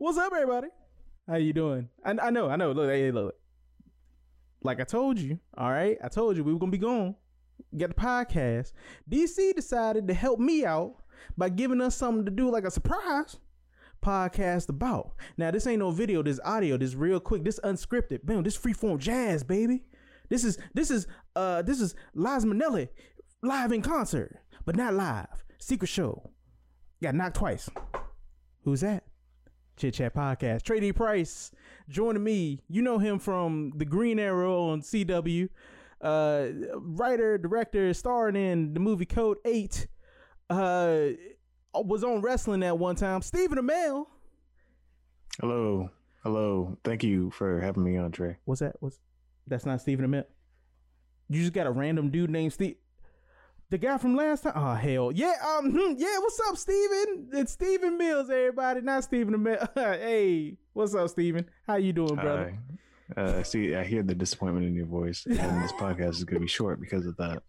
What's up, everybody? How you doing? I, I know, I know. Look, hey, look. Like I told you, all right. I told you we were gonna be gone. Get the podcast. DC decided to help me out by giving us something to do, like a surprise podcast about. Now, this ain't no video. This audio. This real quick. This unscripted. Boom. This freeform jazz, baby. This is this is uh this is Liz Minnelli live in concert, but not live. Secret show. Got knocked twice. Who's that? Chit Chat Podcast. Trae D. Price joining me. You know him from the Green Arrow on CW. Uh, writer, director, starring in the movie Code 8. Uh, was on wrestling at one time. Stephen Amell. Hello. Hello. Thank you for having me on, Trae. What's that? What's that's not Stephen Amell? You just got a random dude named Steve. The guy from last time? Oh hell, yeah, um, hmm, yeah. What's up, Stephen? It's Stephen Mills, everybody, not Stephen Amell. hey, what's up, Stephen? How you doing, brother? Hi. Uh, see, I hear the disappointment in your voice, and this podcast is going to be short because of that.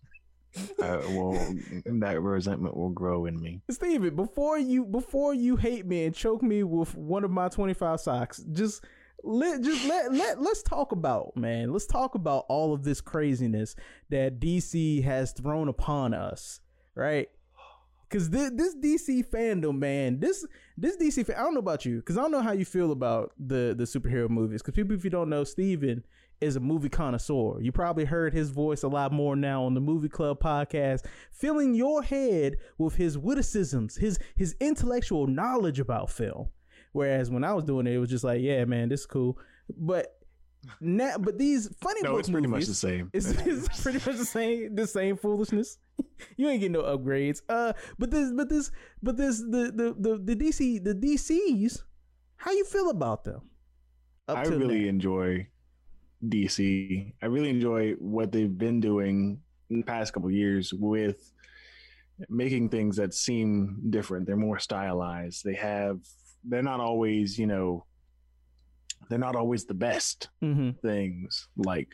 Uh, well, that resentment will grow in me. Stephen, before you before you hate me and choke me with one of my twenty five socks, just let just let let let's talk about man. Let's talk about all of this craziness that DC has thrown upon us, right? Cause this, this DC Fandome, man, this this DC, fan, I don't know about you, cause I don't know how you feel about the the superhero movies. Cause people, if you don't know, Stephen is a movie connoisseur. You probably heard his voice a lot more now on the Movie Club podcast, filling your head with his witticisms, his his intellectual knowledge about film. Whereas when I was doing it, it was just like, yeah, man, this is cool. But now, but these funny no, book it's pretty movies, much the same. It's, it's pretty much the same, the same foolishness. you ain't getting no upgrades. Uh, but this, but this, but this, the the the, the DC, the DCs. How you feel about them? I really now? enjoy DC. I really enjoy what they've been doing in the past couple years with making things that seem different. They're more stylized. They have they're not always, you know, they're not always the best mm-hmm. things like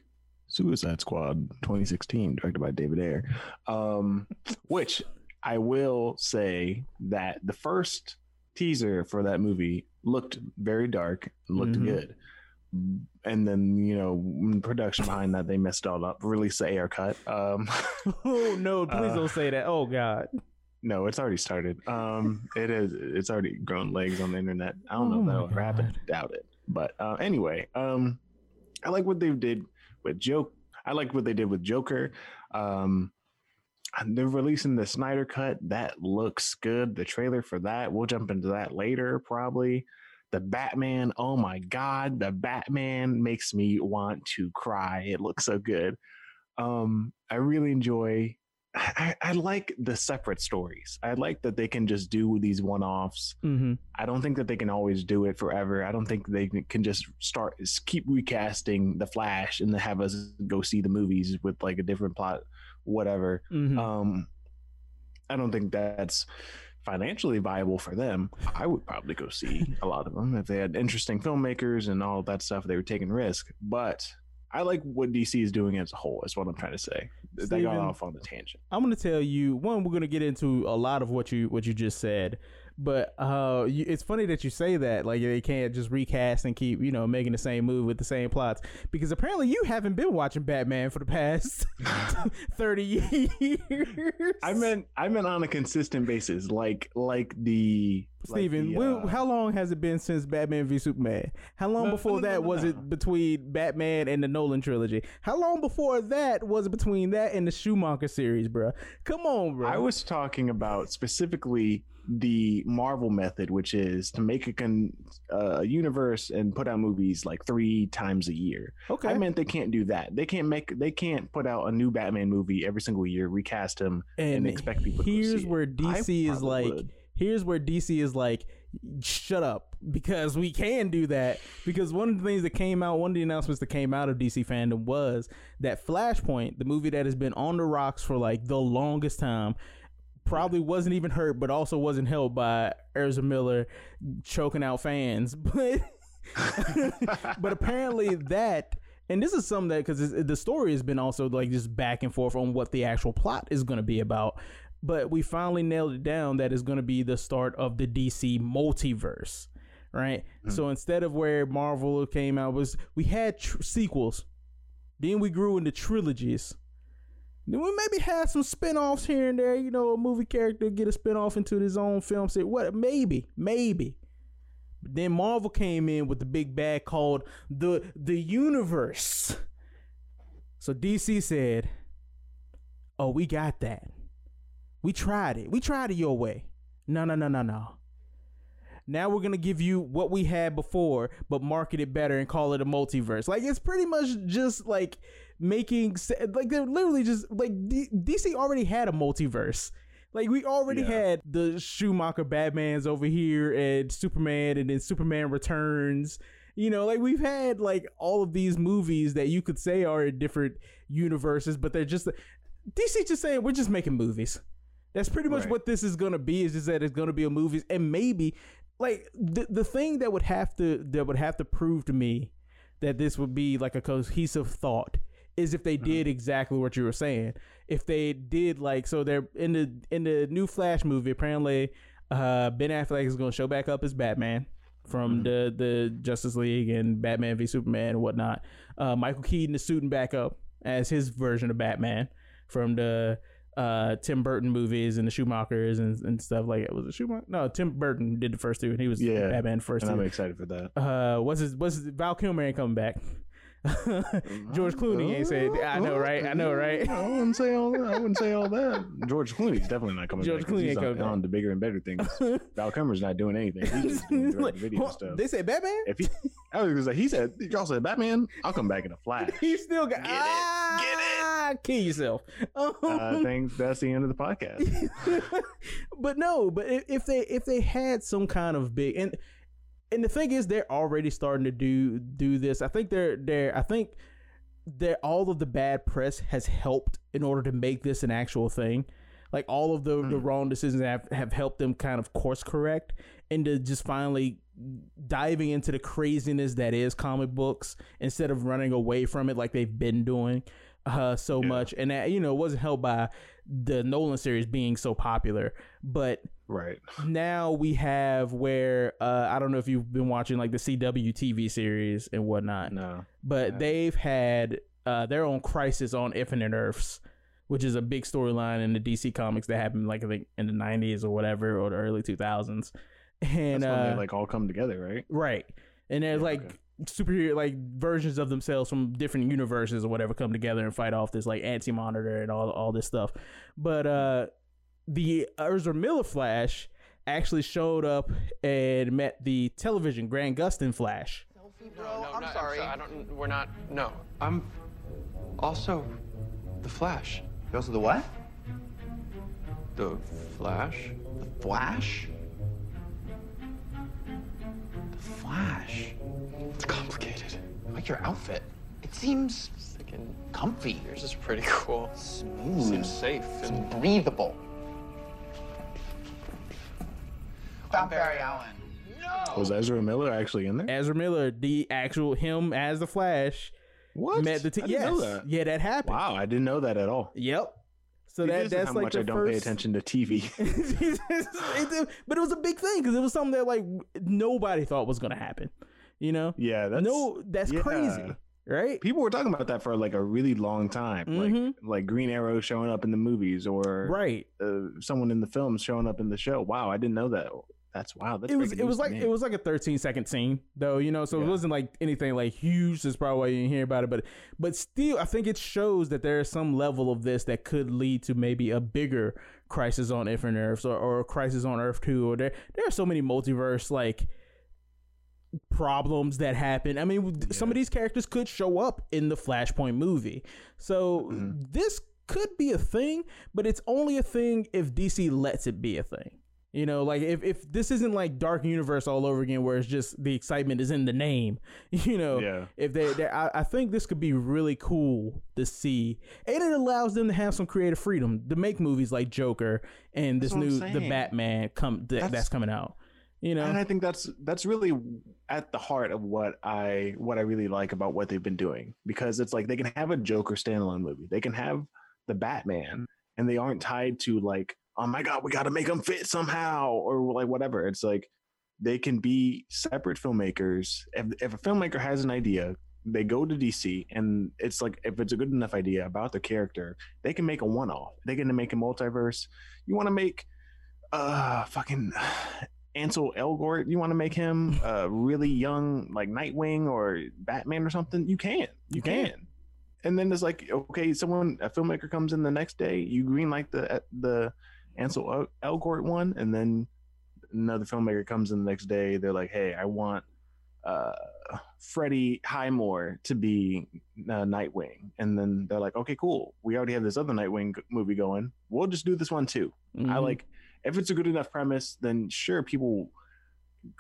Suicide Squad 2016, directed by David Ayer. Um, which I will say that the first teaser for that movie looked very dark, looked mm-hmm. good. And then, you know, production behind that, they messed all up. Release the Ayer cut. Um, oh, no, please uh, don't say that. Oh, God. No, it's already started. Um, it is. It's already grown legs on the internet. I don't oh know that'll happen. Doubt it. But uh, anyway, um, I like what they did with Joke. I like what they did with Joker. Um, they're releasing the Snyder cut. That looks good. The trailer for that. We'll jump into that later, probably. The Batman. Oh my god, the Batman makes me want to cry. It looks so good. Um, I really enjoy I, I, like the separate stories. I like that they can just do these one offs. Mm-hmm. I don't think that they can always do it forever. I don't think they can just start keep recasting the Flash and then have us go see the movies with like a different plot, whatever. Mm-hmm. Um, I don't think that's financially viable for them. I would probably go see a lot of them if they had interesting filmmakers and all that stuff. They were taking risk, but I like what DC is doing as a whole. Is what I'm trying to say. Stephen, they got off on the tangent. I'm going to tell you one. We're going to get into a lot of what you what you just said, but uh, you, it's funny that you say that. Like they can't just recast and keep you know making the same move with the same plots because apparently you haven't been watching Batman for the past thirty years. I meant I meant on a consistent basis, like like the Stephen, like uh, how long has it been since Batman v Superman? How long no, before no, no, that was it between Batman and the Nolan trilogy? How long before that was it between that and the Schumacher series, bro? Come on, bro. I was talking about specifically the Marvel method, which is to make a con- uh, universe and put out movies like three times a year. Okay, I meant they can't do that. They can't make they can't put out a new Batman movie every single year, recast him, and, and expect people. To see. And here's where DC is like. Would here's where DC is like, shut up, because we can do that. Because one of the things that came out, one of the announcements that came out of DC Fandome was that Flashpoint, the movie that has been on the rocks for like the longest time, probably wasn't even hurt, but also wasn't helped by Ezra Miller choking out fans. But but apparently that and this is something that because the story has been also like just back and forth on what the actual plot is going to be about but we finally nailed it down that is going to be the start of the DC multiverse right? Mhm. So instead of where Marvel came out was we had tr- sequels, then we grew into trilogies. Then we maybe had some spin-offs here and there, you know, a movie character get a spin-off into his own film set. What maybe, maybe. But then Marvel came in with the big bag called the the universe. So DC said, "Oh, we got that. We tried it. We tried it your way. No, no, no, no, no. Now we're gonna give you what we had before, but market it better and call it a multiverse. Like it's pretty much just like making like they're literally just like D- DC already had a multiverse. Like we already Yeah. had the Schumacher Batman's over here and Superman and then Superman Returns. You know, like we've had like all of these movies that you could say are in different universes, but they're just DC just saying we're just making movies. That's pretty much Right. what this is gonna be. Is just that it's gonna be a movies, and maybe like the the thing that would have to that would have to prove to me that this would be like a cohesive thought is if they did exactly what you were saying. If they did like so they're in the in the new Flash movie, apparently uh Ben Affleck is gonna show back up as Batman from the the Justice League and Batman v Superman and whatnot. Uh Michael Keaton is suiting back up as his version of Batman from the uh Tim Burton movies and the Schumachers and, and stuff like it. Was it Schumacher? No, Tim Burton did the first two and he was Yeah, Batman first and two I'm excited for that. uh what's his what's his Val Kilmer ain't coming back. George Clooney ain't said I know right I know right I wouldn't say all that. I wouldn't say all that. George Clooney's definitely not coming George back. 'cause Clooney he's ain't on, coming back. on to bigger and better things. Val Kilmer's not doing anything. He's just doing Like, video well, stuff. They said Batman. If he, I was gonna say, he said, y'all said Batman. I'll come back in a flash. He still got Get it, ah, Kill yourself. I Um, think that's the end of the podcast. but no, but if, if they if they had some kind of big and and the thing is they're already starting to do do this. I think they're they're I think that all of the bad press has helped in order to make this an actual thing. Like all of the the mm. wrong decisions have have helped them kind of course correct into just finally diving into the craziness that is comic books instead of running away from it like they've been doing uh so Yeah. much and that you know wasn't helped by the Nolan series being so popular but right. now we have where uh I don't know if you've been watching like the CW TV series and whatnot No. but they've had uh, their own crisis on Infinite Earths, which is a big storyline in the DC comics that happened like I think in the '90s or whatever or the early 2000s. And That's when uh, they like all come together, right? right, and there's Yeah, like okay. Superhero like versions of themselves from different universes or whatever come together and fight off this like anti monitor and all all this stuff. But uh, the Ezra Miller Flash actually showed up and met the television Grant Gustin Flash. Selfie, Bro, I'm no, sorry. I don't. We're not. No, I'm also the Flash. You're also the what? The Flash. The Flash? The Flash? It's complicated. I like your outfit. It seems Thinking comfy. yours is pretty cool. Smooth. Seems safe and breathable. Found Barry Allen. No! Was Ezra Miller actually in there? Ezra Miller, the actual him as the Flash, What? met the I team. didn't Yes, know that. yeah, that happened. Wow, I didn't know that at all. Yep. So See, that that's how like much the I don't first... pay attention to TV. But it was a big thing because it was something that like nobody thought was gonna happen. You know? yeah, that's no, that's yeah. crazy, right? People were talking about that for like a really long time, Mhm. like like Green Arrow showing up in the movies or Right. uh, someone in the films showing up in the show. Wow, I didn't know that. That's wow. That's It was it was like it was like a 13 second scene though, you know, so it wasn't like anything like huge. That's probably why you didn't hear about it, but but still, I think it shows that there is some level of this that could lead to maybe a bigger crisis on Infinite Earths or, or a crisis on Earth Two. Or there there are so many multiverse like problems that happen. I mean, some of these characters could show up in the Flashpoint movie, so Mm-hmm. this could be a thing, but it's only a thing if DC lets it be a thing. You know, like if, if this isn't like Dark Universe all over again, where it's just the excitement is in the name. You know, Yeah. if they, they I, I think this could be really cool to see, and it allows them to have some creative freedom to make movies like Joker and this That's what new the. Batman come th- that's, That's- coming out. You know, and I think that's that's really at the heart of what I what I really like about what they've been doing because it's like they can have a Joker standalone movie, they can have the Batman, and they aren't tied to like oh my god we got to make them fit somehow or like whatever. It's like they can be separate filmmakers. If, if a filmmaker has an idea, they go to DC and it's like if it's a good enough idea about the character, they can make a one off. They can make a multiverse. You want to make uh fucking Ansel Elgort, you want to make him uh really young like Nightwing or Batman or something, you can. You can. And then it's like, okay, someone a filmmaker comes in the next day, you green like the the Ansel Elgort one, and then another filmmaker comes in the next day, they're like, hey, I want uh Freddie Highmore to be uh, Nightwing, and then they're like, "Okay, cool. We already have this other Nightwing movie going. We'll just do this one too." I Mhm. like if it's a good enough premise, then sure, people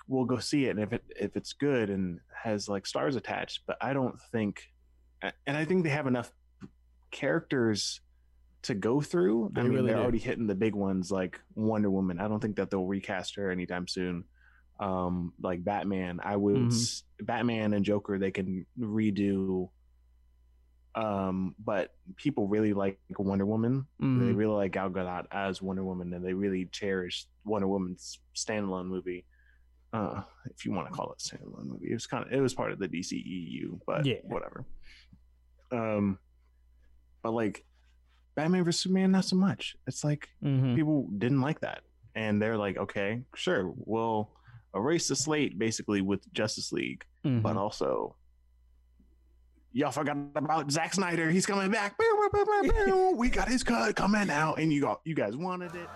will go see it, and if it if it's good and has like stars attached. But I don't think, and I think they have enough characters to go through. I mean, really they're do. already hitting the big ones like Wonder Woman. I don't think that they'll recast her anytime soon. Um, like Batman, I would Mhm. Batman and Joker they can redo. Um, but people really like Wonder Woman. They Mhm. really like Gal Gadot as Wonder Woman, and they really cherish Wonder Woman's standalone movie. Uh, if you want to call it standalone movie, it was kind of it was part of the DCEU, but Yeah. whatever. Um, but like Batman vs Superman, not so much. It's like Mhm. people didn't like that, and they're like, okay, sure, we'll erase the slate basically with Justice League, Mhm. but also. Y'all forgot about Zack Snyder. He's coming back. We got his cut coming out, and you got you guys wanted it.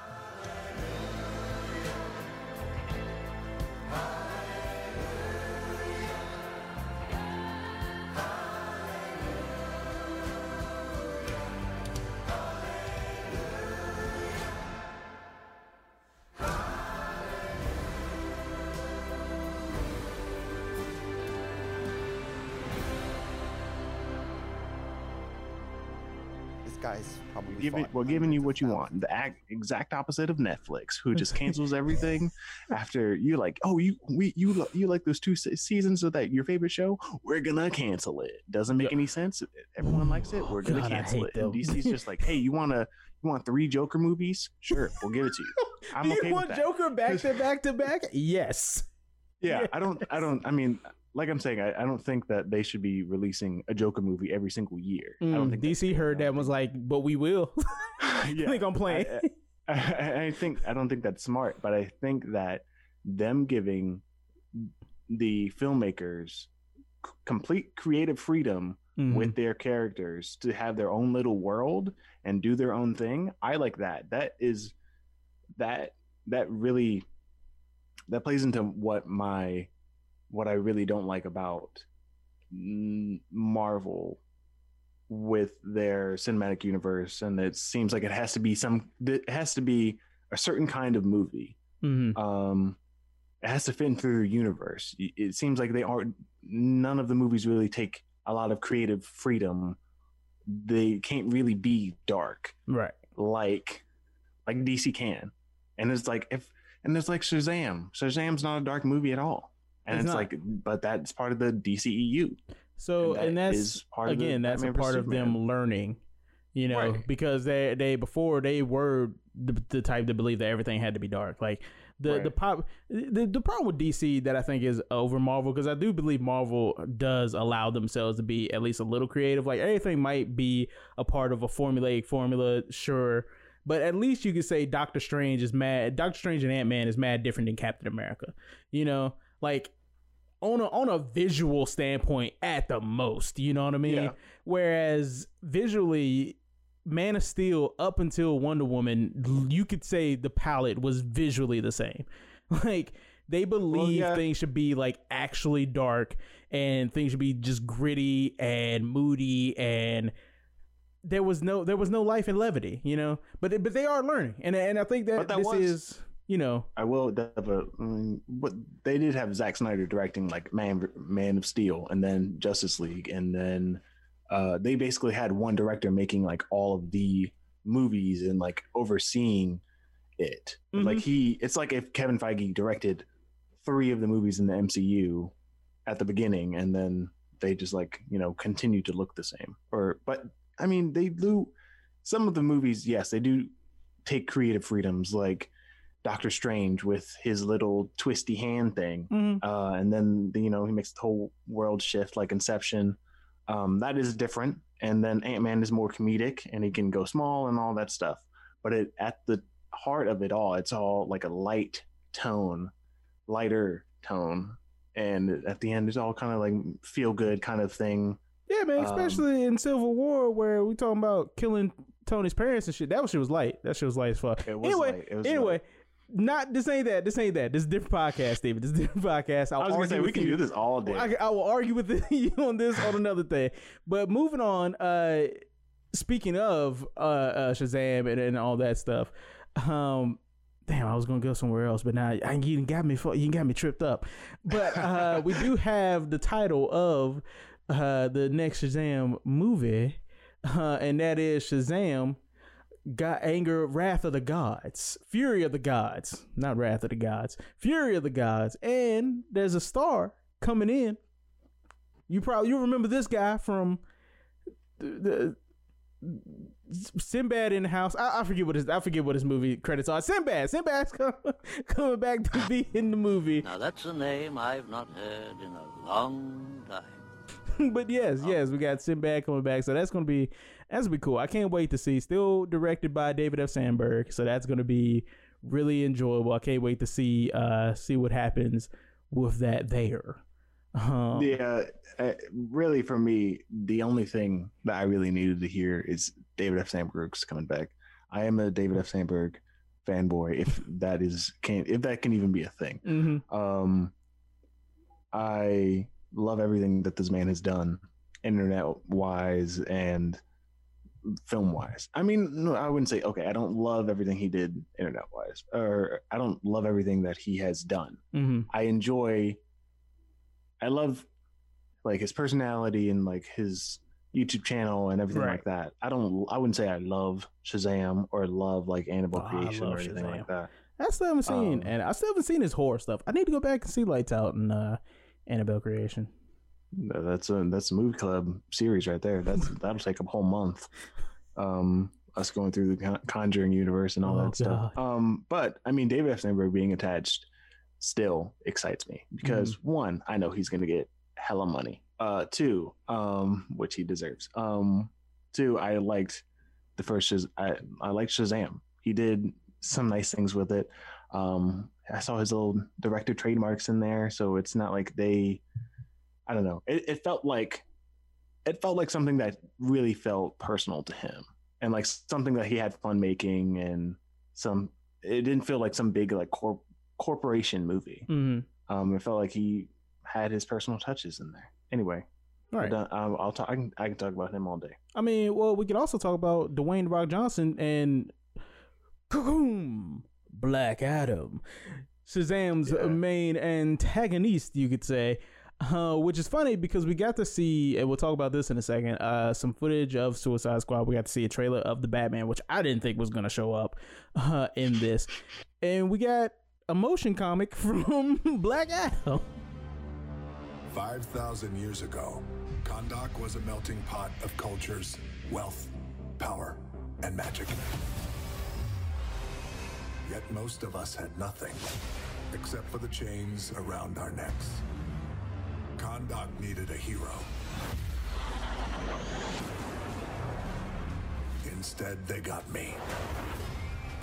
Guy's probably. Give it, we're giving you what you thousands. want. The act, exact opposite of Netflix, who just cancels everything after you're like, oh, you we you you like those two seasons of that your favorite show? We're gonna cancel it. Doesn't make Yeah. any sense. Everyone likes it. We're gonna God, cancel hate it. And. DC's just like, hey, you wanna you want three Joker movies? Sure, we'll give it to you. I'm Do you okay want with that. Joker back to back to back? Yes. Yeah, I don't, I don't, I mean, like I'm saying, I, I don't think that they should be releasing a Joker movie every single year. I don't Mm, think DC heard that and was like, but we will. yeah, think I'm playing. I, I, I think I don't think that's smart, but I think that them giving the filmmakers c- complete creative freedom Mhm. with their characters to have their own little world and do their own thing, I like that. That is that that really that plays into what my what I really don't like about Marvel with their cinematic universe and it seems like it has to be some it has to be a certain kind of movie. Mhm. um it has to fit into their universe. It seems like they aren't none of the movies really take a lot of creative freedom. They can't really be dark. Right. like like dc can. And it's like if and it's like shazam. Shazam's not a dark movie at all and It's it's, like but that's part of the dceu So And and, that's part again that's a part of them learning, you know, Right. because they they before they were the, the type to believe that everything had to be dark. Like the the pop the, the problem with DC that I think is over Marvel because I do believe Marvel does allow themselves to be at least a little creative. Like everything might be a part of a formulaic formula, sure. But at least you could say Doctor Strange is mad. Doctor Strange and Ant Man is mad different than Captain America. You know, like on a on a visual standpoint at the most, you know what I mean? Yeah. Whereas visually Man of Steel up until Wonder Woman, you could say the palette was visually the same. Like they believe yeah. things should be like actually dark and things should be just gritty and moody and there was no there was no life and levity, you know. But but they are learning, and and I think that, that this was- is you know I will. Have a, I mean, but they did have Zack Snyder directing like Man Man of Steel, and then Justice League, and then uh, they basically had one director making like all of the movies and like overseeing it. Mhm. Like he, it's like if Kevin Feige directed three of the movies in the MCU at the beginning, and then they just like you know continue to look the same. Or, but I mean, they do some of the movies. Yes, they do take creative freedoms like Doctor Strange with his little twisty hand thing, Mhm. uh, and then you know he makes the whole world shift like Inception. Um, that is different, and then Ant Man is more comedic, and he can go small and all that stuff. But it, at the heart of it all, it's all like a light tone, lighter tone, and at the end, it's all kind of like feel good kind of thing. Yeah, man. Um, Especially in Civil War, where we talking about killing Tony's parents and shit. That shit was light. That shit was light as fuck. It was anyway, light. It was anyway, light. Not this ain't that. This ain't that. This is a different podcast, David. This is a different podcast. I'll I was gonna say we can you. do this all day. I, I will argue with you on this on another thing. But moving on, uh speaking of uh, uh Shazam and, and all that stuff, um damn, I was gonna go somewhere else, but now I, you got me you got me tripped up. But uh we do have the title of uh the next Shazam movie, uh, and that is Shazam God anger, wrath of the gods, fury of the gods, not wrath of the gods, fury of the gods, and there's a star coming in. You probably you remember this guy from the, the Sinbad in the house. I, I forget what his I forget what his movie credits are. Sinbad, Sinbad's com- coming back to be in the movie. Now that's a name I've not heard in a long time. but yes, yes, we got Sinbad coming back, so that's gonna be that's gonna be cool. I can't wait to see. Still directed by David F. Sandberg, so that's gonna be really enjoyable. I can't wait to see uh see what happens with that there. Um, Yeah, uh, really, for me, the only thing that I really needed to hear is David F. Sandberg's coming back. I am a David F. Sandberg fanboy, if that is can if that can even be a thing. mhm. Um, I love everything that this man has done, internet wise and film wise. I mean, no, I wouldn't say okay. I don't love everything he did internet wise, or I don't love everything that he has done. Mhm. I enjoy I love like his personality and like his YouTube channel and everything Right. like that. I don't I wouldn't say I love Shazam or love like Annabelle Oh, creation or anything Shazam. like that. I still haven't seen, Um, and I still haven't seen his horror stuff. I need to go back and see Lights Out and uh, Annabelle Creation. That's a that's a movie club series right there. That's that'll take a whole month. Um us going through the Conjuring universe and all Oh, that stuff. Um but I mean David F. Sandberg being attached still excites me because Mm-hmm. one, I know he's going to get hella money. Uh, two, um, which he deserves. Um, two, I liked the first. Shaz- I I liked Shazam. He did some nice things with it. Um, I saw his little director trademarks in there, so it's not like they. I don't know. It, it felt like, it felt like something that really felt personal to him, and like something that he had fun making, and some. It didn't feel like some big like corp corporation movie. Mm-hmm. Um, it felt like he had his personal touches in there. Anyway, All right. uh, I'll, I'll talk. I can, I can talk about him all day. I mean, well, we could also talk about Dwayne Rock Johnson and Kaboom, Black Adam, Shazam's Yeah. main antagonist, you could say. Uh, which is funny because we got to see, and we'll talk about this in a second, uh, some footage of Suicide Squad. We got to see a trailer of the Batman, which I didn't think was going to show up uh, in this. And we got a motion comic from Black Adam. 5,000 years ago, Kahndaq was a melting pot of cultures, wealth, power, and magic. Yet most of us had nothing, except for the chains around our necks. Kahndaq needed a hero. Instead, they got me.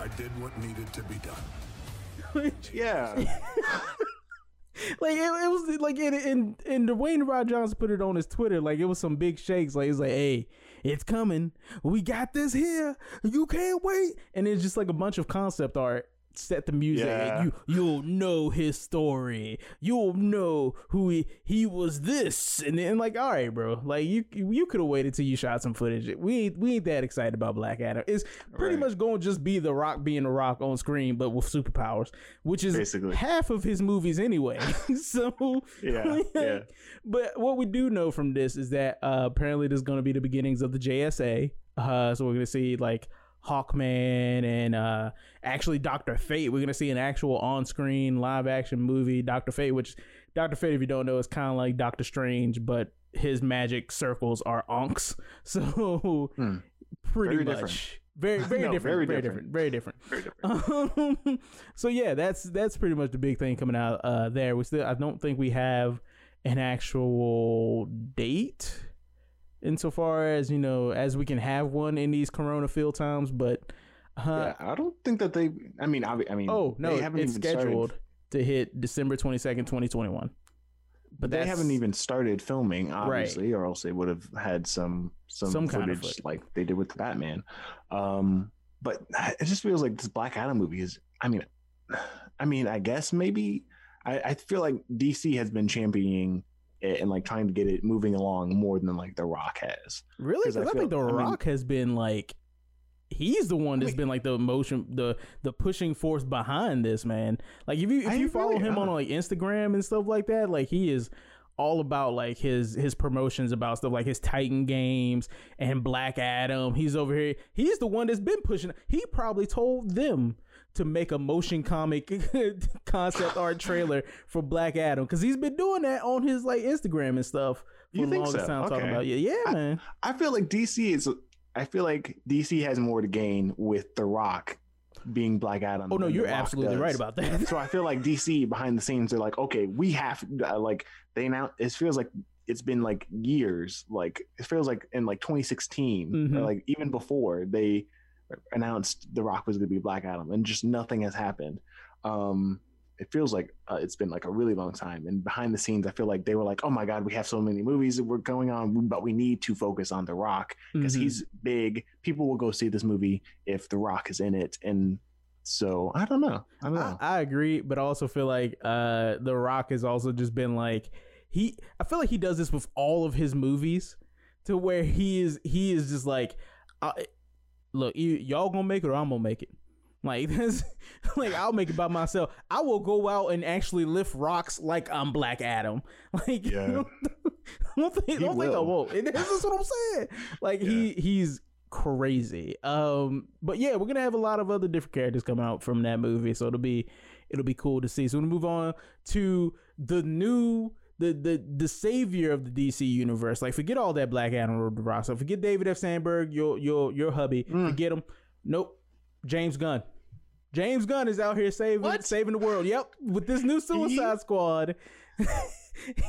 I did what needed to be done. Yeah, like it, it was like in in and Dwayne Rod Johnson put it on his Twitter like it was some big shakes like it's like hey it's coming we got this here you can't wait and it's just like a bunch of concept art set the music Yeah. you you'll know his story you'll know who he he was this and then like all right bro like you you could have waited till you shot some footage we ain't we ain't that excited about Black Adam it's pretty Right. much going to just be the Rock being the Rock on screen but with superpowers which is Basically. half of his movies anyway. so Yeah, yeah. But what we do know from this is that uh, apparently there's going to be the beginnings of the JSA. Uh, so we're going to see like Hawkman and uh, actually Doctor Fate. We're going to see an actual on-screen live-action movie, Doctor Fate. Which Doctor Fate, if you don't know, is kind of like Doctor Strange, but his magic circles are ankhs. So pretty Hmm. Very much. different. Very, very No, different. Very, different. Very different. Very different. Um, so yeah, that's that's pretty much the big thing coming out uh, there. We still, I don't think we have an actual date, insofar as you know, as we can have one in these Corona field times. But uh, yeah, I don't think that they. I mean, I, I mean, oh no, they haven't it's even scheduled Started, to hit December twenty second, twenty twenty one. but they haven't even started filming, obviously, or else they would have had some some, Some kind footage of footage. like they did with the Batman. Um, but it just feels like this Black Adam movie is. I mean, I mean, I guess maybe I, I feel like DC has been championing and like trying to get it moving along more than like The Rock has. Really? 'Cause I Because I, think The I mean- Rock has been like, he's the one that's mean- been like the motion, the the pushing force behind this man. Like if you if I you follow really- him on uh. like Instagram and stuff like that, like he is all about like his his promotions about stuff like his Titan games and Black Adam. He's over here. He's the one that's been pushing. He probably told them to make a motion comic concept art trailer for Black Adam because he's been doing that on his like Instagram and stuff for You the think longest so? time. Talking about yeah, yeah, I- man. I feel like DC is. I feel like DC has more to gain with The Rock being Black Adam. Oh no, you're absolutely does. right about that. so I feel like DC behind the scenes they're like, okay, we have uh, like they now it feels like it's been like years, like it feels like in like 2016 Mhm. or like even before they announced The Rock was going to be Black Adam, and just nothing has happened. Um, it feels like uh, it's been like a really long time, and behind the scenes, I feel like they were like, oh my god, we have so many movies that we're going on, but we need to focus on The Rock because Mhm. he's big. People will go see this movie if The Rock is in it, and so I don't know. I don't know. I, I agree, but I also feel like uh, The Rock has also just been like he. I feel like he does this with all of his movies, to where he is he is just like, I, look, you, y'all gonna make it or I'm gonna make it. Like this, like I'll make it by myself. I will go out and actually lift rocks like I'm Black Adam. Like, Yeah. don't think, don't think I won't. And this is what I'm saying. Like he he's crazy. Um, but yeah, we're gonna have a lot of other different characters come out from that movie, so it'll be it'll be cool to see. So we move on to the new. The, the the savior of the DC universe, like forget all that Black Adam Rock. Forget David F. Sandberg, your your your hubby. Mm. Forget him. Nope. James Gunn. James Gunn is out here saving What? saving the world. Yep, with this new Suicide Squad.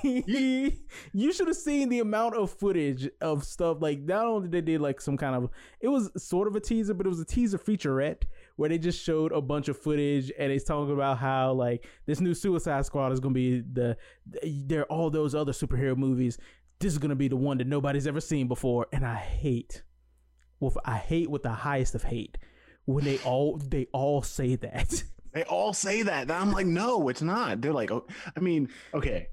he, you should have seen the amount of footage of stuff like not only did they did like some kind of it was sort of a teaser, but it was a teaser featurette where they just showed a bunch of footage and it's talking about how like this new Suicide Squad is gonna be the there are all those other superhero movies. This is gonna be the one that nobody's ever seen before, and I hate. Well, I hate with the highest of hate when they all they all say that. They all say that. And I'm like, no, it's not. They're like, oh, I mean, okay,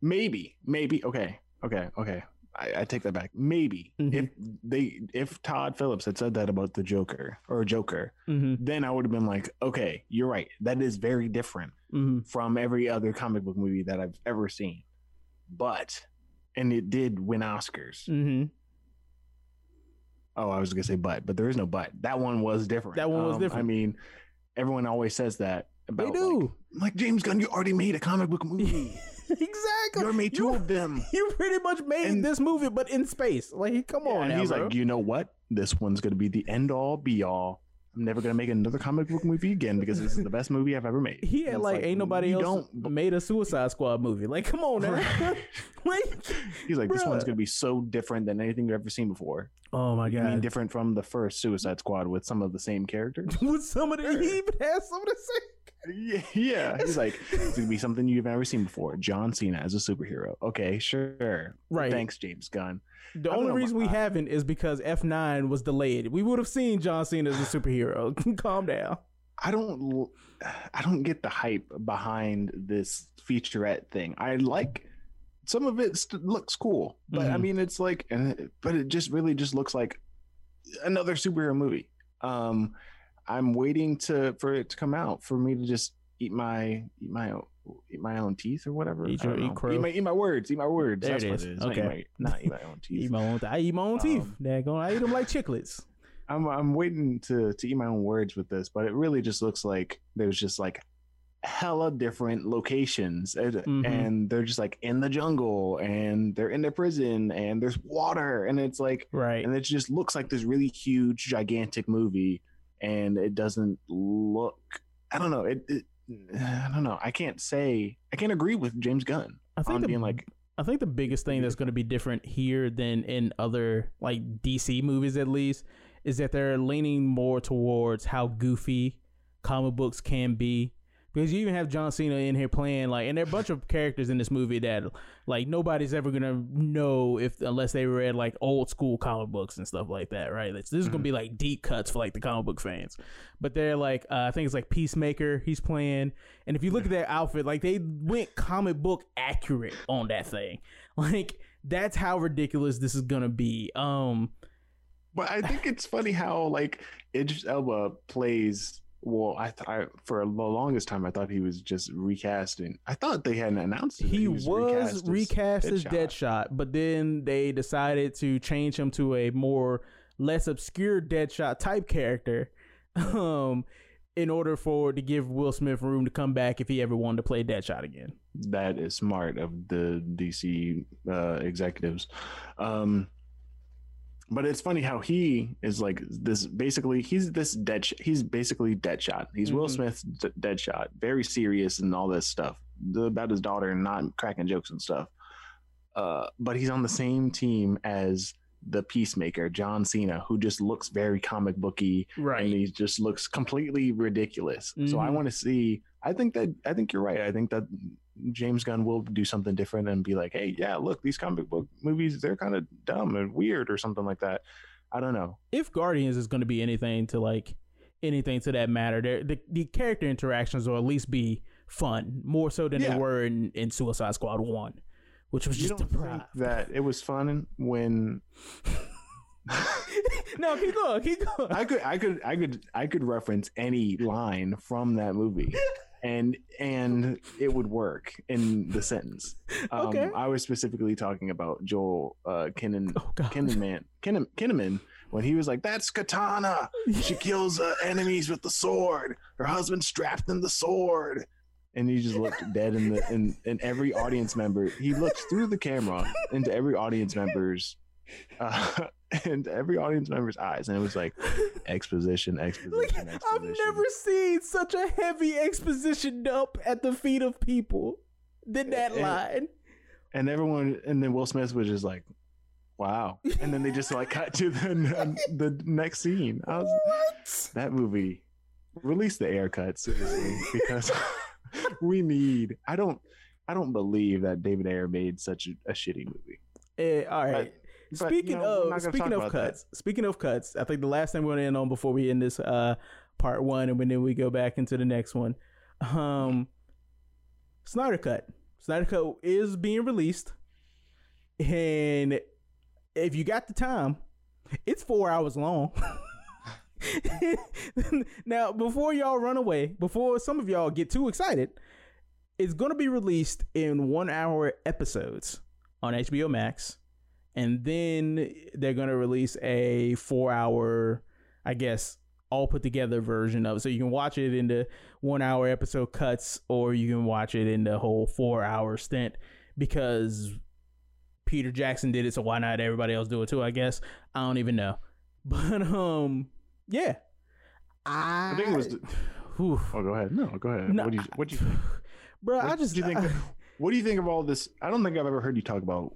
maybe, maybe, okay, okay, okay. I, I take that back. Maybe Mhm. if they, if Todd Phillips had said that about the Joker or Joker, mm-hmm, then I would have been like, okay, you're right. That is very different mm-hmm. from every other comic book movie that I've ever seen. But, and it did win Oscars. Mm-hmm. Oh, I was gonna say but, but there is no but. That one was different. That one was Um, different. I mean, everyone always says that They about do. Like, like James Gunn, you already made a comic book movie. exactly. You're made two You- of them. You pretty much made And- this movie, but in space. Like, come on, and now, he's bro. like, you know what? This one's gonna be the end all be all. I'm never gonna make another comic book movie again because this is the best movie I've ever made. he had it's like, ain't nobody else made a Suicide Squad movie. Like, come on, now. like, he's like, this one's gonna be so different than anything you've ever seen before. Oh my god! I mean, different from the first Suicide Squad with some of the same characters. with some of the, Sure. he even has some of the same. Yeah, yeah. He's like, it's gonna be something you've never seen before. John Cena as a superhero. Okay, sure. Right. Thanks, James Gunn. The only know, reason we haven't is because F9 was delayed. We would have seen John Cena as a superhero. Calm down. I don't, I don't get the hype behind this featurette thing. I like some of it st- looks cool, but I Mhm. mean, it's like, and it- but it just really just looks like another superhero movie. Um, I'm waiting to for it to come out for me to just eat my eat my own eat my own teeth or whatever. Eat your- eat Eat my eat my words. Eat my words. There That's it what is. it is. Not, Okay. eat my, not eat my own teeth. Eat my own. I eat my own teeth. Um, Daggone, I eat them like chiclets. I'm I'm waiting to to eat my own words with this, but it really just looks like there's just like hella different locations and, Mhm. and they're just like in the jungle and they're in the prison and there's water and it's like Right. and it just looks like this really huge gigantic movie and it doesn't look i don't know it, it i don't know i can't say i can't agree with james gunn I think on the, being like I think the biggest thing that's going to be different here than in other like DC movies at least is that they're leaning more towards how goofy comic books can be. Because you even have John Cena in here playing like, and there are a bunch of characters in this movie that like nobody's ever gonna know if unless they read like old school comic books and stuff like that, right? This, this is gonna be like deep cuts for like the comic book fans. But they're like, uh, I think it's like Peacemaker. He's playing, and if you look at their outfit, like they went comic book accurate on that thing. Like that's how ridiculous this is gonna be. Um, but i think it's funny how like idris elba plays well i thought for the longest time i thought he was just recasting i thought they hadn't announced it, that he, was, recast as Deadshot. Deadshot, but then they decided to change him to a more less obscure Deadshot type character, um, in order for to give Will Smith room to come back if he ever wanted to play Deadshot again. that is smart of the DC uh, executives. Um, but it's funny how he is like this. Basically, he's this dead. He's basically Deadshot. He's Will Mhm. Smith's d- Deadshot. Very serious and all this stuff about his daughter and not cracking jokes and stuff. Uh, but he's on the same team as the Peacemaker, John Cena, who just looks very comic booky and he just looks completely ridiculous. So I Mhm. want to see. I think that I think you're right. I think that James Gunn will do something different and be like, "Hey, yeah, look, these comic book movies they're kind of dumb and weird or something like that." I don't know. If Guardians is going to be anything to like anything to that matter, the the character interactions will at least be fun more so than Yeah. they were in, in Suicide Squad One, which was You just deprived. that it was fun when no, keep going, keep going. I could I could I could I could reference any line from that movie and and it would work in the sentence. Um, Okay. I was specifically talking about Joel uh Kinnan Oh, Kinnaman when he was like that's Katana. She kills uh, enemies with the sword. Her husband strapped in the sword. And he just looked dead in the in, in every audience member. He looked through the camera into every audience member's uh, into every audience member's eyes, and it was like exposition, exposition, Like, exposition. I've never seen such a heavy exposition dump at the feet of people than that And- line. and everyone, and then Will Smith was just like, "Wow!" And then they just like cut to the the next scene. I was What? that movie. Release the Ayer cut seriously because we need. I don't. I don't believe that David Ayer made such a, a shitty movie. Eh, all right. But, speaking you know, of speaking of about that. cuts, speaking of cuts, I think the last thing we're gonna end on before we end this uh part one and then we go back into the next one. Um Snyder Cut. Snyder Cut is being released. And if you got the time, it's four hours long. now, before y'all run away, before some of y'all get too excited, it's going to be released in one hour episodes on HBO Max. And then they're going to release a four hour, I guess, all put together version of it. So you can watch it in the one hour episode cuts or you can watch it in the whole four hour stint because Peter Jackson did it. So why not everybody else do it too? I guess. I don't even know. But, um, yeah. I, I think it was. The, Whew. oh, go ahead. No, go ahead. No, what do you What do you think? Bro, I What just do you think? I- what do you think of all this? I don't think I've ever heard you talk about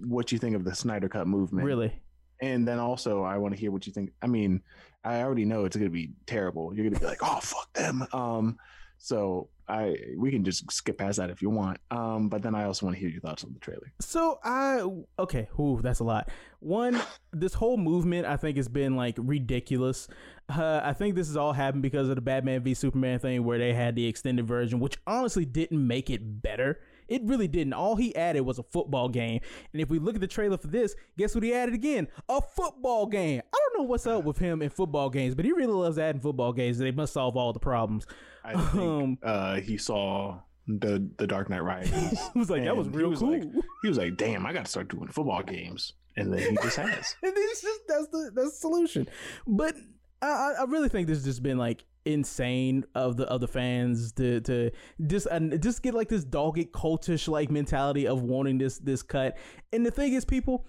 what you think of the Snyder Cut movement. really. And then also, I want to hear what you think. I mean, I already know it's going to be terrible. You're going to be like, "Oh, fuck them." Um, so I we can just skip past that if you want. Um, but then I also want to hear your thoughts on the trailer. So I okay, ooh, that's a lot. One, this whole movement I think has been like ridiculous. Uh, I think this has all happened because of the Batman v Superman thing, where they had the extended version, which honestly didn't make it better. It really didn't. All he added was a football game, and if we look at the trailer for this, guess what he added again? A football game. I don't know what's up with him in football games, but he really loves adding football games. They must solve all the problems. I think Um, uh, he saw the the Dark Knight Rises. He was like, that was and he real was cool. like- he was like, "Damn, I got to start doing football games," and then he just has. And it's just that's the that's the solution. But I, I I really think this has just been like insane of the of the fans to to just uh, just get like this dogged cultish like mentality of wanting this this cut. And the thing is, people,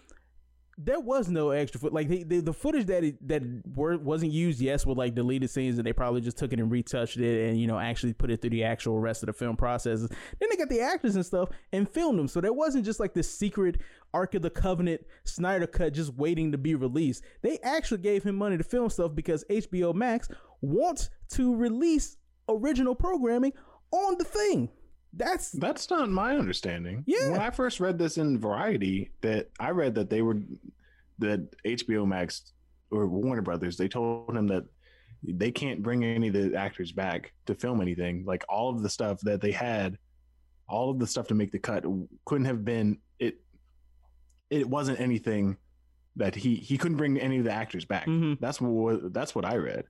there was no extra foot. Like the, the, the footage that it, that were, wasn't used, yes, with like deleted scenes, and they probably just took it and retouched it, and you know actually put it through the actual rest of the film processes. Then they got the actors and stuff and filmed them, so there wasn't just like this secret Ark of the Covenant Snyder cut just waiting to be released. They actually gave him money to film stuff because HBO Max wants to release original programming on the thing. That's That's not my understanding. Yeah. When I first read this in Variety, that I read that they were that HBO Max or Warner Brothers, they told him that they can't bring any of the actors back to film anything. Like all of the stuff that they had, all of the stuff to make the cut couldn't have been it. It wasn't anything that he he couldn't bring any of the actors back. Mhm. That's what that's what I read,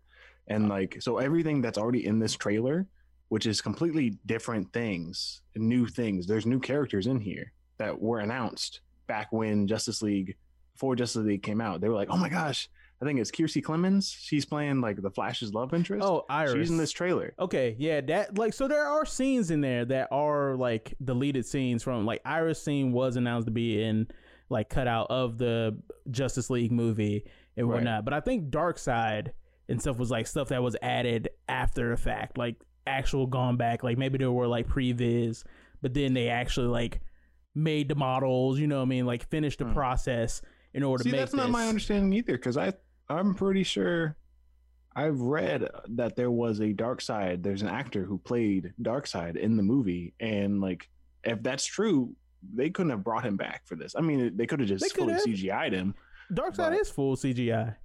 and like so everything that's already in this trailer which is completely different things, new things. There's new characters in here that were announced back when Justice League, before Justice League came out. They were like, "Oh my gosh, I think it's Kiersey Clemons. She's playing like the Flash's love interest. oh Iris. she's in this trailer." Okay, yeah, that like so there are scenes in there that are like deleted scenes from like Iris scene was announced to be in like cut out of the Justice League movie and Right. whatnot. But I think Darkseid and stuff was like stuff that was added after the fact, like actual gone back. Like maybe there were like previs, but then they actually like made the models, you know what I mean, like finished the process in order Hmm. See, to make that's not my understanding either, because I I'm pretty sure I've read that there was a Darkseid. There's an actor who played Darkseid in the movie, and like if that's true, they couldn't have brought him back for this. I mean, they could have just fully. CGI'd him. Darkseid is full CGI.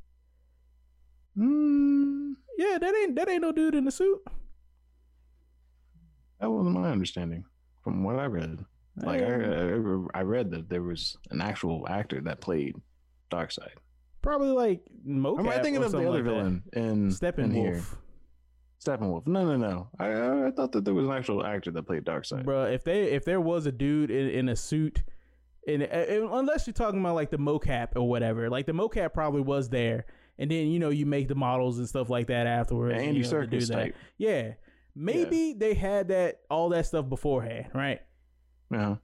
Mm, Yeah, that ain't that ain't no dude in the suit. that wasn't my understanding from what I read. Like I, I, I read that there was an actual actor that played Darkseid. Probably like mocap. Am I thinking of the other like that. villain in in here? Steppenwolf, Steppenwolf. No, no, no. I- I thought that there was an actual actor that played Darkseid. bro. If they if there was a dude in, in a suit, in, uh, unless you're talking about like the mocap or whatever, like the mocap probably was there, and then you know you make the models and stuff like that afterwards. Yeah, and Andy you know, to do that. type. Yeah, maybe they had that all that stuff beforehand, right? Yeah.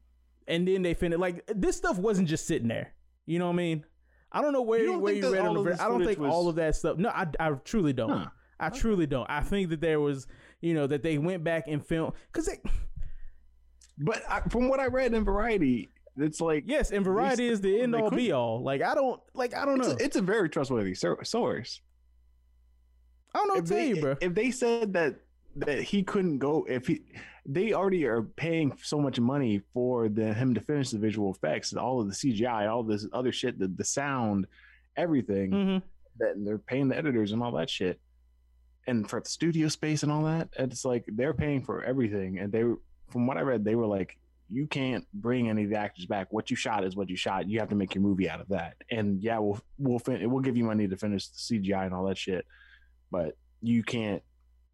And then they finished like this stuff wasn't just sitting there. You know what I mean? I don't know where You where you read on the. of ver- this I don't think all of that stuff. No, I, I truly don't. Huh. I truly don't. I think that there was, you know, that they went back and filmed because they. But I, from what I read in Variety, it's like Yes, and variety is the end all be all. Like I don't like I don't it's know. a, it's a very trustworthy source. I don't know what if they, you, bro. if they said that that he couldn't go if he they already are paying so much money for the him to finish the visual effects all of the cgi all this other shit the, the sound everything hmm that they're paying the editors and all that shit and for the studio space and all that it's like they're paying for everything and they were from what i read they were like you can't bring any of the actors back what you shot is what you shot you have to make your movie out of that and yeah we'll we'll fin- we'll give you money to finish the cgi and all that shit but you can't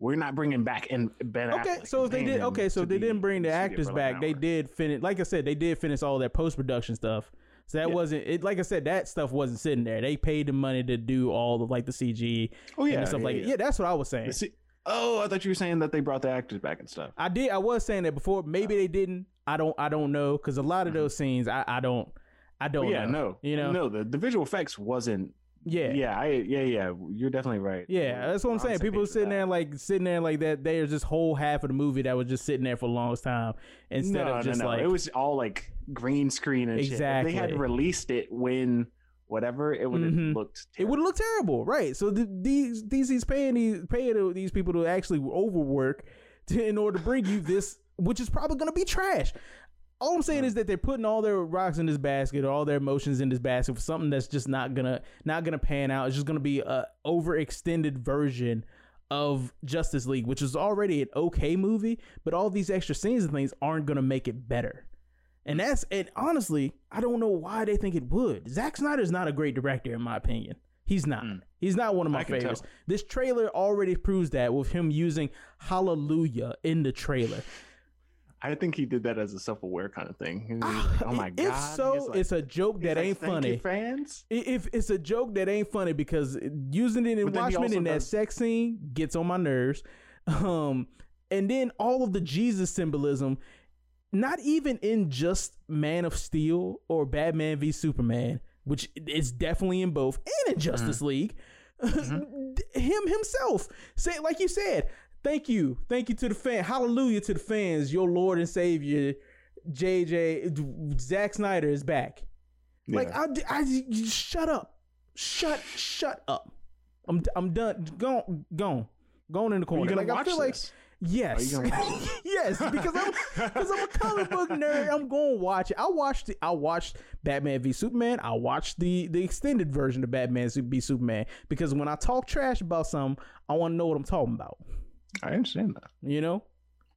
we're not bringing back and ben Okay, Affleck so if they did, okay, so if they be didn't bring the actors like back, they did finish. Like I said, they did finish all that post production stuff. So that Yeah. wasn't it. Like I said, that stuff wasn't sitting there. They paid the money to do all the like the CG oh yeah and stuff yeah, like yeah. yeah. That's what I was saying. Oh i thought you were saying that they brought the actors back and stuff I did. I was saying that before. Maybe oh. they didn't. I don't. I don't know because a lot of those scenes, I, I don't. I don't. Mm-hmm. yeah know, no You know. no the, the visual effects wasn't Yeah. yeah i yeah yeah you're definitely right Yeah, that's what I'm saying. People sitting there like sitting there like that. There's this whole half of the movie that was just sitting there for the longest time instead no, of just no, no. like it was all like green screen and shit. If they had released it when whatever, it would have Mhm. looked. it would terrible. look terrible, right? So the, these these he's paying these paying these people to actually overwork to, in order to bring you this, which is probably going to be trash. All I'm saying is that they're putting all their rocks in this basket, or all their emotions in this basket for something that's just not gonna not gonna pan out. It's just gonna be a overextended version of Justice League, which is already an okay movie, but all these extra scenes and things aren't gonna make it better. And that's and honestly, I don't know why they think it would. Zack Snyder's not a great director, in my opinion. He's not. He's not one of my favorites. tell. This trailer already proves that with him using Hallelujah in the trailer. I think he did that as a self-aware kind of thing. Like, oh my If god! so, like- it's a joke that like, ain't "Thank funny. fans. If it's a joke that ain't funny because using it in Watchmen in that sex scene gets on my nerves. Um, and then all of the Jesus symbolism, not even in just Man of Steel or Batman v Superman, which is definitely in both, and in Justice League. Him himself say like you said, thank you, thank you to the fan, hallelujah to the fans, your Lord and Savior, JJ Zack Snyder is back. Like Yeah. I, I, shut up, shut, shut up. I'm, I'm done. Go, go, going in the Are you corner. gonna Like I watch feel like this? yes, gonna watch yes, because I'm, because I'm a comic book nerd. I'm going to watch it. I watched, the, I watched Batman v Superman. I watched the the extended version of Batman v Superman because when I talk trash about something, I want to know what I'm talking about. I understand that. You know?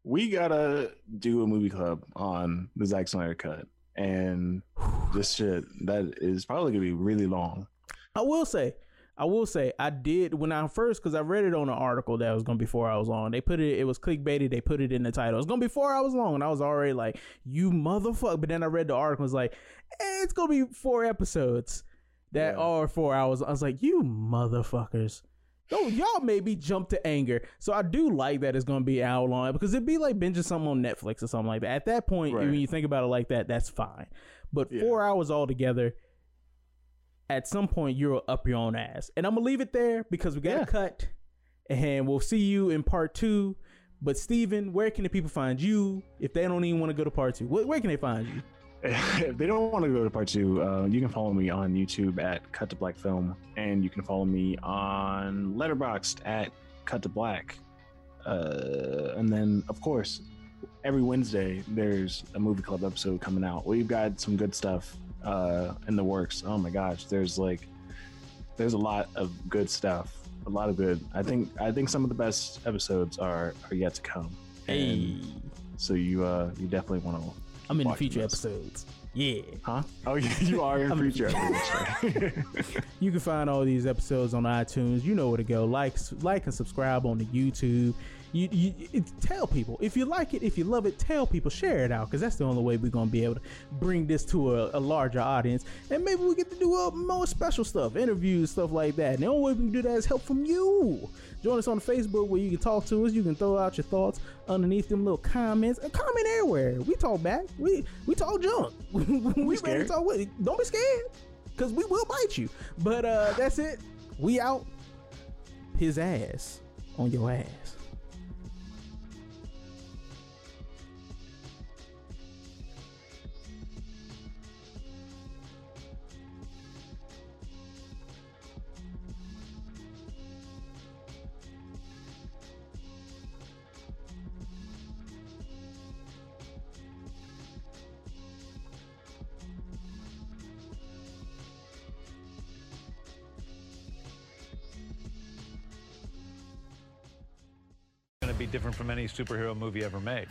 We gotta do a movie club on the Zack Snyder cut, and this shit that is probably gonna be really long. I will say, I will say, I did when I first because I read it on an article that was gonna be four hours long. They put it, it was clickbaited. They put it in the title. It's gonna be four hours long, and I was already like, "You motherfucker!" But then I read the article. Was like, eh, "It's gonna be four episodes that Yeah. are four hours." I was like, "You motherfuckers!" Oh, y'all maybe jump to anger. So I do like that it's gonna be an hour long because it'd be like binging something on Netflix or something like that. At that point, Right. when you think about it like that, that's fine. But Yeah. four hours altogether, at some point you're up your own ass. And I'm gonna leave it there because we got to Yeah. cut, and we'll see you in part two. But Stephen, where can the people find you if they don't even want to go to part two? Where, where can they find you? If they don't want to go to part two, uh, you can follow me on YouTube at Cut to Black Film, and you can follow me on Letterboxd at Cut to Black. Uh, and then, of course, every Wednesday there's a movie club episode coming out. We've got some good stuff uh, in the works. Oh my gosh, there's like there's a lot of good stuff. A lot of good. I think I think some of the best episodes are are yet to come. Hey, And so you uh you definitely want to I'm in future episodes. Yeah. Huh? Oh, you, you are in I'm- future. You can find all these episodes on iTunes. You know where to go. Like, like, and subscribe on the YouTube. You, you it, tell people if you like it, if you love it, tell people, share it out, because that's the only way we're gonna be able to bring this to a, a larger audience, and maybe we get to do uh, more special stuff, interviews, stuff like that. And the only way we can do that is help from you. Join us on Facebook where you can talk to us. You can throw out your thoughts underneath them little comments. And comment everywhere. We talk back. We we talk junk. we ready to talk with. Don't be scared because we will bite you. But uh, that's it. We out. His ass on your ass. Different from any superhero movie ever made.